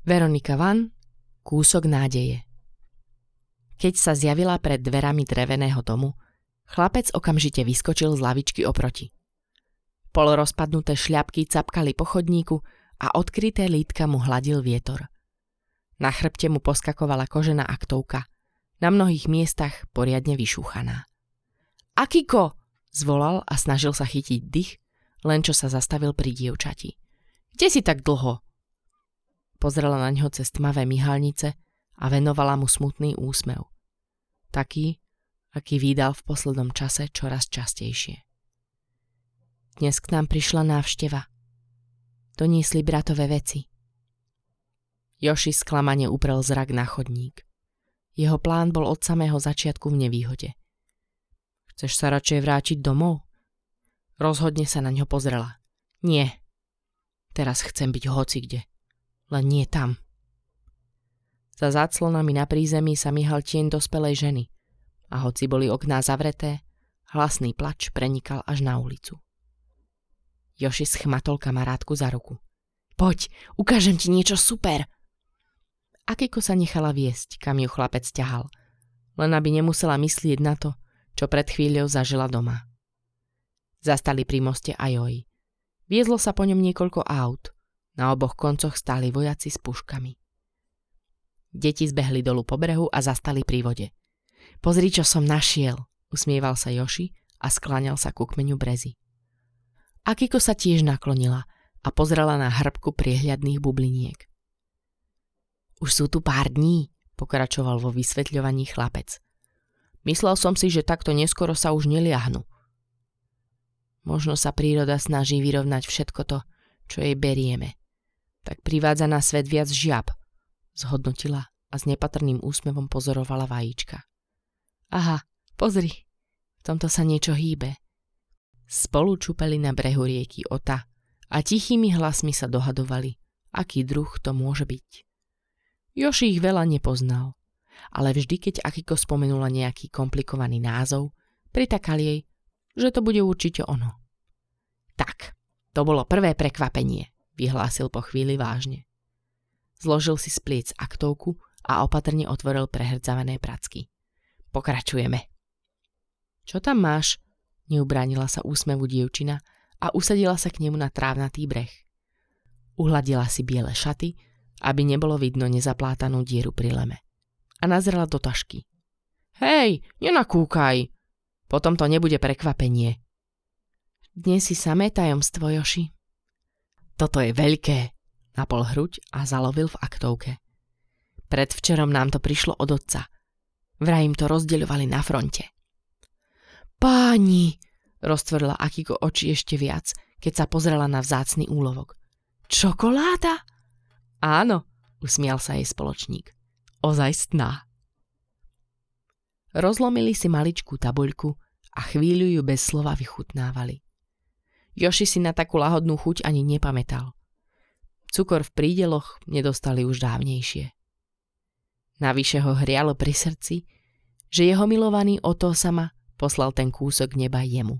Veronika Van, kúsok nádeje. Keď sa zjavila pred dverami dreveného domu, chlapec okamžite vyskočil z lavičky oproti. Polorozpadnuté šľapky capkali po chodníku a odkryté lítka mu hladil vietor. Na chrbte mu poskakovala kožená aktovka, na mnohých miestach poriadne vyšúchaná. Akiko! zvolal a snažil sa chytiť dých, len čo sa zastavil pri dievčati. Kde si tak dlho? Pozrela na ňo cez tmavé myhalnice a venovala mu smutný úsmev. Taký, aký vydal v poslednom čase čoraz častejšie. Dnes k nám prišla návšteva. Doniesli bratové veci. Joši sklamane uprel zrak na chodník. Jeho plán bol od samého začiatku v nevýhode. Chceš sa radšej vrátiť domov? Rozhodne sa na ňo pozrela. Nie. Teraz chcem byť hocikde len nie tam. Za záclonami na prízemí sa myhal tieň dospelej ženy a hoci boli okná zavreté, hlasný plač prenikal až na ulicu. Joši schmatol kamarátku za ruku. Poď, ukážem ti niečo super! Akiko sa nechala viesť, kam ju chlapec ťahal, len aby nemusela myslieť na to, čo pred chvíľou zažila doma. Zastali pri moste Ajoji. Viezlo sa po ňom niekoľko aut, na oboch koncoch stáli vojaci s puškami. Deti zbehli dolu po brehu a zastali pri vode. Pozri, čo som našiel, usmieval sa Joši a skláňal sa ku kmeňu brezy. Akiko sa tiež naklonila a pozrela na hrbku priehľadných bubliniek. Už sú tu pár dní, pokračoval vo vysvetľovaní chlapec. Myslel som si, že takto neskoro sa už neliahnu. Možno sa príroda snaží vyrovnať všetko to, čo jej berieme tak privádza na svet viac žiab, zhodnotila a s nepatrným úsmevom pozorovala vajíčka. Aha, pozri, v tomto sa niečo hýbe. Spolu čupeli na brehu rieky Ota a tichými hlasmi sa dohadovali, aký druh to môže byť. Joši ich veľa nepoznal, ale vždy, keď Akiko spomenula nejaký komplikovaný názov, pritakal jej, že to bude určite ono. Tak, to bolo prvé prekvapenie vyhlásil po chvíli vážne. Zložil si z pliec aktovku a opatrne otvoril prehrdzavené pracky. Pokračujeme. Čo tam máš? Neubránila sa úsmevu dievčina a usadila sa k nemu na trávnatý breh. Uhladila si biele šaty, aby nebolo vidno nezaplátanú dieru pri leme. A nazrela do tašky. Hej, nenakúkaj! Potom to nebude prekvapenie. Dnes si samé tajomstvo, Joši. Toto je veľké, napol hruď a zalovil v aktovke. Predvčerom nám to prišlo od otca. Vraj im to rozdeľovali na fronte. Páni, roztvorila Akiko oči ešte viac, keď sa pozrela na vzácny úlovok. Čokoláda? Áno, usmial sa jej spoločník. Ozajstná. Rozlomili si maličkú tabuľku a chvíľu ju bez slova vychutnávali. Joši si na takú lahodnú chuť ani nepamätal. Cukor v prídeloch nedostali už dávnejšie. Navyše ho hrialo pri srdci, že jeho milovaný Oto sama poslal ten kúsok neba jemu.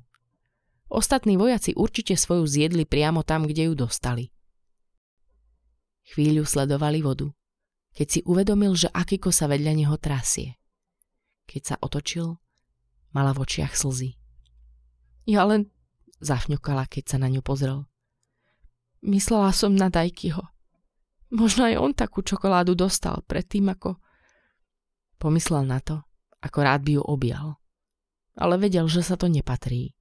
Ostatní vojaci určite svoju zjedli priamo tam, kde ju dostali. Chvíľu sledovali vodu, keď si uvedomil, že Akiko sa vedľa neho trasie. Keď sa otočil, mala v očiach slzy. Ja len zafňukala, keď sa na ňu pozrel. Myslela som na Dajkyho. Možno aj on takú čokoládu dostal predtým, ako... Pomyslel na to, ako rád by ju objal. Ale vedel, že sa to nepatrí.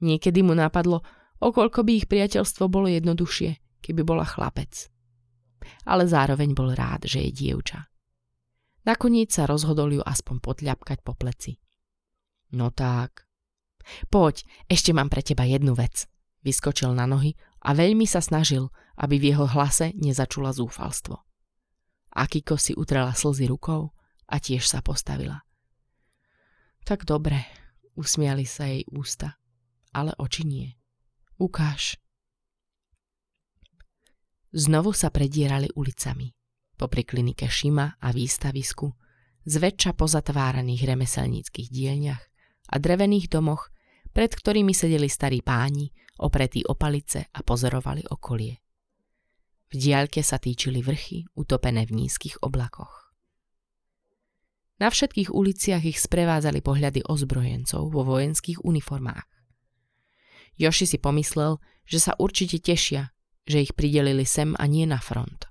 Niekedy mu napadlo, okoľko by ich priateľstvo bolo jednoduchšie, keby bola chlapec. Ale zároveň bol rád, že je dievča. Nakoniec sa rozhodol ju aspoň potľapkať po pleci. No tak, Poď, ešte mám pre teba jednu vec. Vyskočil na nohy a veľmi sa snažil, aby v jeho hlase nezačula zúfalstvo. Akiko si utrela slzy rukou a tiež sa postavila. Tak dobre, usmiali sa jej ústa, ale oči nie. Ukáž. Znovu sa predierali ulicami, popri klinike Šima a výstavisku, zväčša pozatváraných remeselníckých dielniach a drevených domoch pred ktorými sedeli starí páni, opretí o palice a pozorovali okolie. V diaľke sa týčili vrchy, utopené v nízkych oblakoch. Na všetkých uliciach ich sprevádzali pohľady ozbrojencov vo vojenských uniformách. Joši si pomyslel, že sa určite tešia, že ich pridelili sem a nie na front.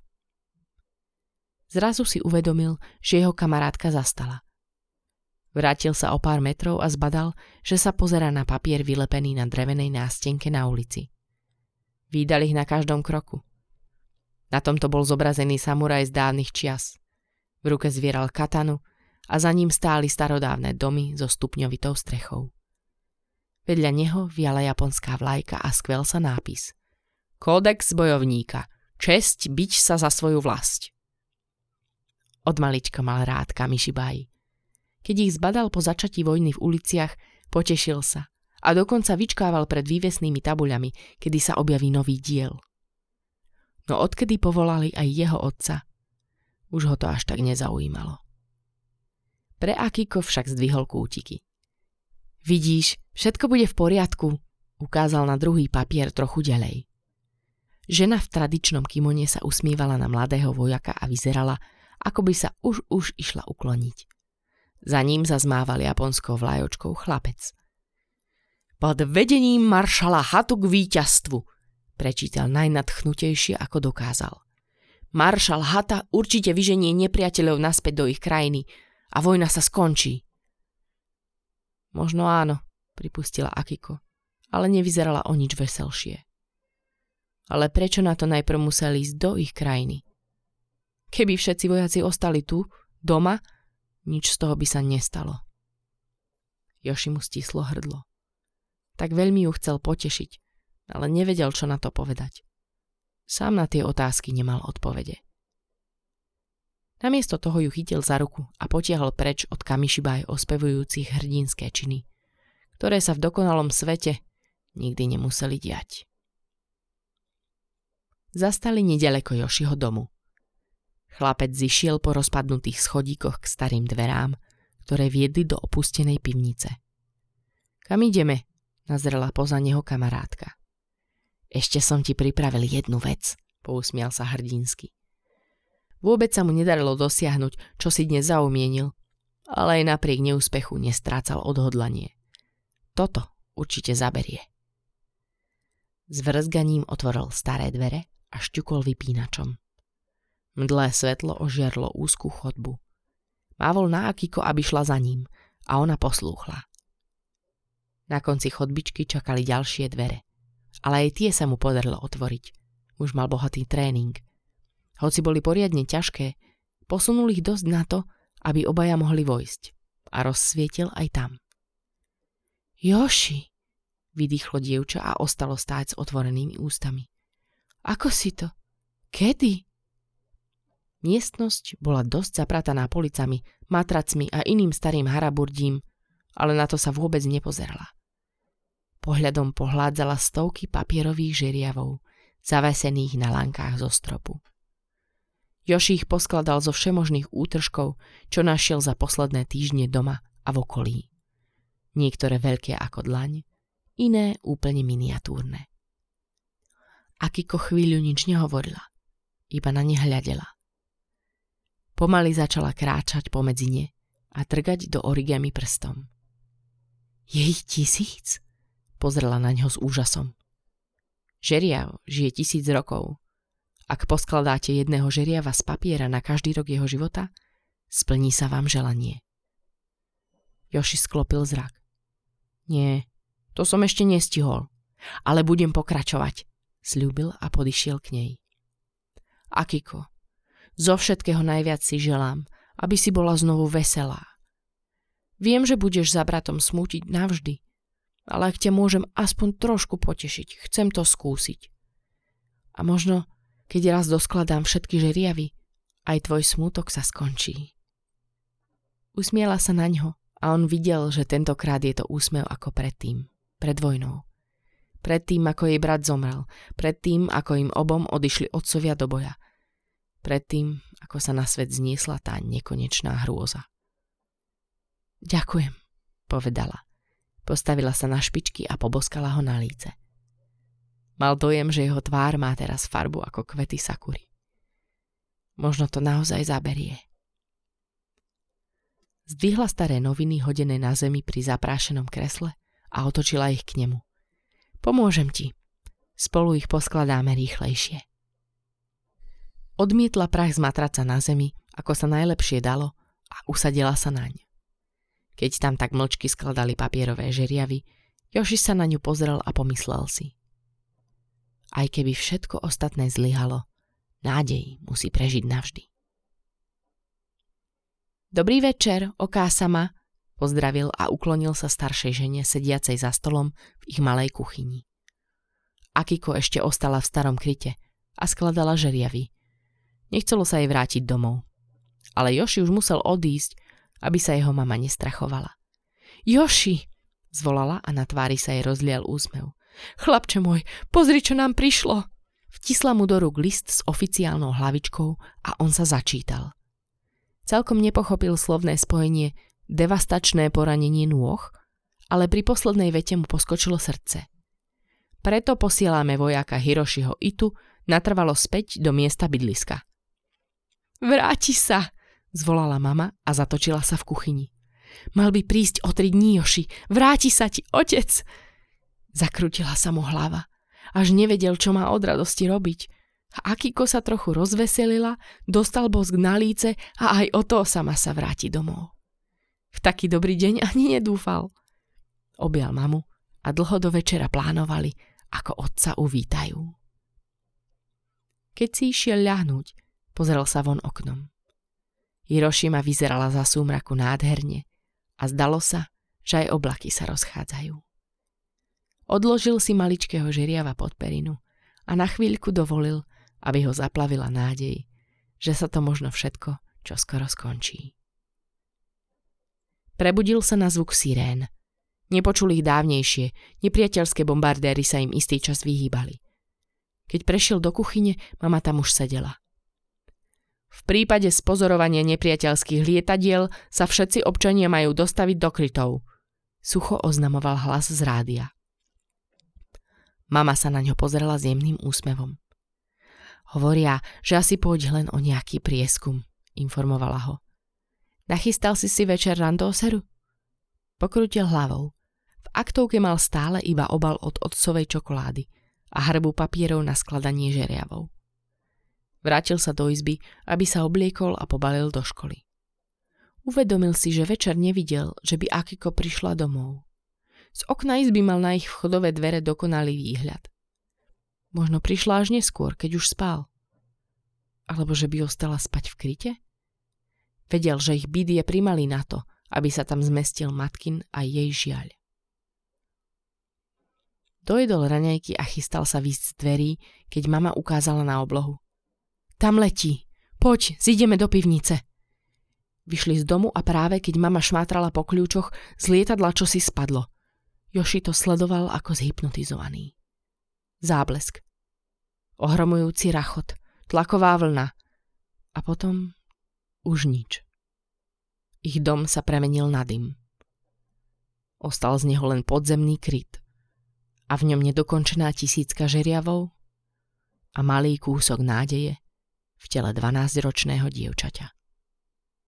Zrazu si uvedomil, že jeho kamarátka zastala. Vrátil sa o pár metrov a zbadal, že sa pozera na papier vylepený na drevenej nástenke na ulici. Výdal ich na každom kroku. Na tomto bol zobrazený samuraj z dávnych čias. V ruke zvieral katanu a za ním stáli starodávne domy so stupňovitou strechou. Vedľa neho viala japonská vlajka a skvel sa nápis. Kódex bojovníka. Česť byť sa za svoju vlast. Od malička mal rád Kamishibai. Keď ich zbadal po začatí vojny v uliciach, potešil sa a dokonca vyčkával pred vývesnými tabuľami, kedy sa objaví nový diel. No odkedy povolali aj jeho otca, už ho to až tak nezaujímalo. Pre Akiko však zdvihol kútiky. Vidíš, všetko bude v poriadku, ukázal na druhý papier trochu ďalej. Žena v tradičnom kimone sa usmívala na mladého vojaka a vyzerala, ako by sa už už išla ukloniť. Za ním zazmával japonskou vlajočkou chlapec. Pod vedením maršala Hatu k víťazstvu, prečítal najnadchnutejšie, ako dokázal. Maršal Hata určite vyženie nepriateľov naspäť do ich krajiny a vojna sa skončí. Možno áno, pripustila Akiko, ale nevyzerala o nič veselšie. Ale prečo na to najprv museli ísť do ich krajiny? Keby všetci vojaci ostali tu, doma, nič z toho by sa nestalo. Joši mu stislo hrdlo. Tak veľmi ju chcel potešiť, ale nevedel, čo na to povedať. Sám na tie otázky nemal odpovede. Namiesto toho ju chytil za ruku a potiahol preč od Kamišibaj ospevujúcich hrdinské činy, ktoré sa v dokonalom svete nikdy nemuseli diať. Zastali nedaleko Jošiho domu. Chlapec zišiel po rozpadnutých schodíkoch k starým dverám, ktoré viedli do opustenej pivnice. Kam ideme? Nazrela poza neho kamarátka. Ešte som ti pripravil jednu vec, pousmial sa hrdinsky. Vôbec sa mu nedarilo dosiahnuť, čo si dnes zaumienil, ale aj napriek neúspechu nestrácal odhodlanie. Toto určite zaberie. S vrzganím otvoril staré dvere a šťukol vypínačom. Mdlé svetlo ožiarlo úzkú chodbu. Mávol na Akiko, aby šla za ním a ona poslúchla. Na konci chodbičky čakali ďalšie dvere. Ale aj tie sa mu podarilo otvoriť. Už mal bohatý tréning. Hoci boli poriadne ťažké, posunul ich dosť na to, aby obaja mohli vojsť. A rozsvietil aj tam. Joši, vydýchlo dievča a ostalo stáť s otvorenými ústami. Ako si to? Kedy? Miestnosť bola dosť zaprataná policami, matracmi a iným starým haraburdím, ale na to sa vôbec nepozerala. Pohľadom pohládzala stovky papierových žeriavov, zavesených na lankách zo stropu. Joši ich poskladal zo všemožných útržkov, čo našiel za posledné týždne doma a v okolí. Niektoré veľké ako dlaň, iné úplne miniatúrne. Akiko chvíľu nič nehovorila, iba na ne hľadela. Pomaly začala kráčať pomedzi ne a trgať do origami prstom. Je ich tisíc? Pozrela na ňo s úžasom. Žeriav žije tisíc rokov. Ak poskladáte jedného žeriava z papiera na každý rok jeho života, splní sa vám želanie. Joši sklopil zrak. Nie, to som ešte nestihol, ale budem pokračovať, slúbil a podišiel k nej. Akiko, zo všetkého najviac si želám, aby si bola znovu veselá. Viem, že budeš za bratom smútiť navždy, ale ak ťa môžem aspoň trošku potešiť, chcem to skúsiť. A možno, keď raz doskladám všetky žeriavy, aj tvoj smútok sa skončí. Usmiela sa na ňo a on videl, že tentokrát je to úsmev ako predtým, pred vojnou. Predtým, ako jej brat zomrel, predtým, ako im obom odišli otcovia do boja – predtým, ako sa na svet zniesla tá nekonečná hrôza. Ďakujem, povedala. Postavila sa na špičky a poboskala ho na líce. Mal dojem, že jeho tvár má teraz farbu ako kvety sakury. Možno to naozaj zaberie. Zdvihla staré noviny hodené na zemi pri zaprášenom kresle a otočila ich k nemu. Pomôžem ti. Spolu ich poskladáme rýchlejšie. Odmietla prach z matraca na zemi, ako sa najlepšie dalo a usadila sa naň. Keď tam tak mlčky skladali papierové žeriavy, Joši sa na ňu pozrel a pomyslel si. Aj keby všetko ostatné zlyhalo, nádej musí prežiť navždy. Dobrý večer, oká sama, pozdravil a uklonil sa staršej žene sediacej za stolom v ich malej kuchyni. Akiko ešte ostala v starom kryte a skladala žeriavy. Nechcelo sa jej vrátiť domov. Ale Joši už musel odísť, aby sa jeho mama nestrachovala. Joši, zvolala a na tvári sa jej rozlial úsmev. Chlapče môj, pozri, čo nám prišlo. Vtisla mu do rúk list s oficiálnou hlavičkou a on sa začítal. Celkom nepochopil slovné spojenie devastačné poranenie nôh, ale pri poslednej vete mu poskočilo srdce. Preto posielame vojaka Hirošiho Itu natrvalo späť do miesta bydliska. Vráti sa, zvolala mama a zatočila sa v kuchyni. Mal by prísť o tri dní, Joši. Vráti sa ti, otec. Zakrutila sa mu hlava. Až nevedel, čo má od radosti robiť. A Akiko sa trochu rozveselila, dostal bosk na líce a aj o to sama sa vráti domov. V taký dobrý deň ani nedúfal. Objal mamu a dlho do večera plánovali, ako otca uvítajú. Keď si išiel ľahnúť, pozrel sa von oknom. Hirošima vyzerala za súmraku nádherne a zdalo sa, že aj oblaky sa rozchádzajú. Odložil si maličkého žeriava pod perinu a na chvíľku dovolil, aby ho zaplavila nádej, že sa to možno všetko čo skoro skončí. Prebudil sa na zvuk sirén. Nepočul ich dávnejšie, nepriateľské bombardéry sa im istý čas vyhýbali. Keď prešiel do kuchyne, mama tam už sedela. V prípade spozorovania nepriateľských lietadiel sa všetci občania majú dostaviť do krytov. Sucho oznamoval hlas z rádia. Mama sa na ňo pozrela s jemným úsmevom. Hovoria, že asi pôjde len o nejaký prieskum, informovala ho. Nachystal si si večer randóseru? Pokrutil hlavou. V aktovke mal stále iba obal od otcovej čokolády a hrbu papierov na skladanie žeriavov. Vrátil sa do izby, aby sa obliekol a pobalil do školy. Uvedomil si, že večer nevidel, že by Akiko prišla domov. Z okna izby mal na ich vchodové dvere dokonalý výhľad. Možno prišla až neskôr, keď už spal. Alebo že by ostala spať v kryte? Vedel, že ich byt je primalý na to, aby sa tam zmestil matkin a jej žiaľ. Dojedol raňajky a chystal sa výsť z dverí, keď mama ukázala na oblohu. Tam letí. Poď, zídeme do pivnice. Vyšli z domu a práve keď mama šmátrala po kľúčoch, z lietadla čo si spadlo. Joši to sledoval ako zhypnotizovaný. Záblesk. Ohromujúci rachot. Tlaková vlna. A potom už nič. Ich dom sa premenil na dym. Ostal z neho len podzemný kryt a v ňom nedokončená tisícka žeriavov a malý kúsok nádeje v tele 12-ročného dievčaťa.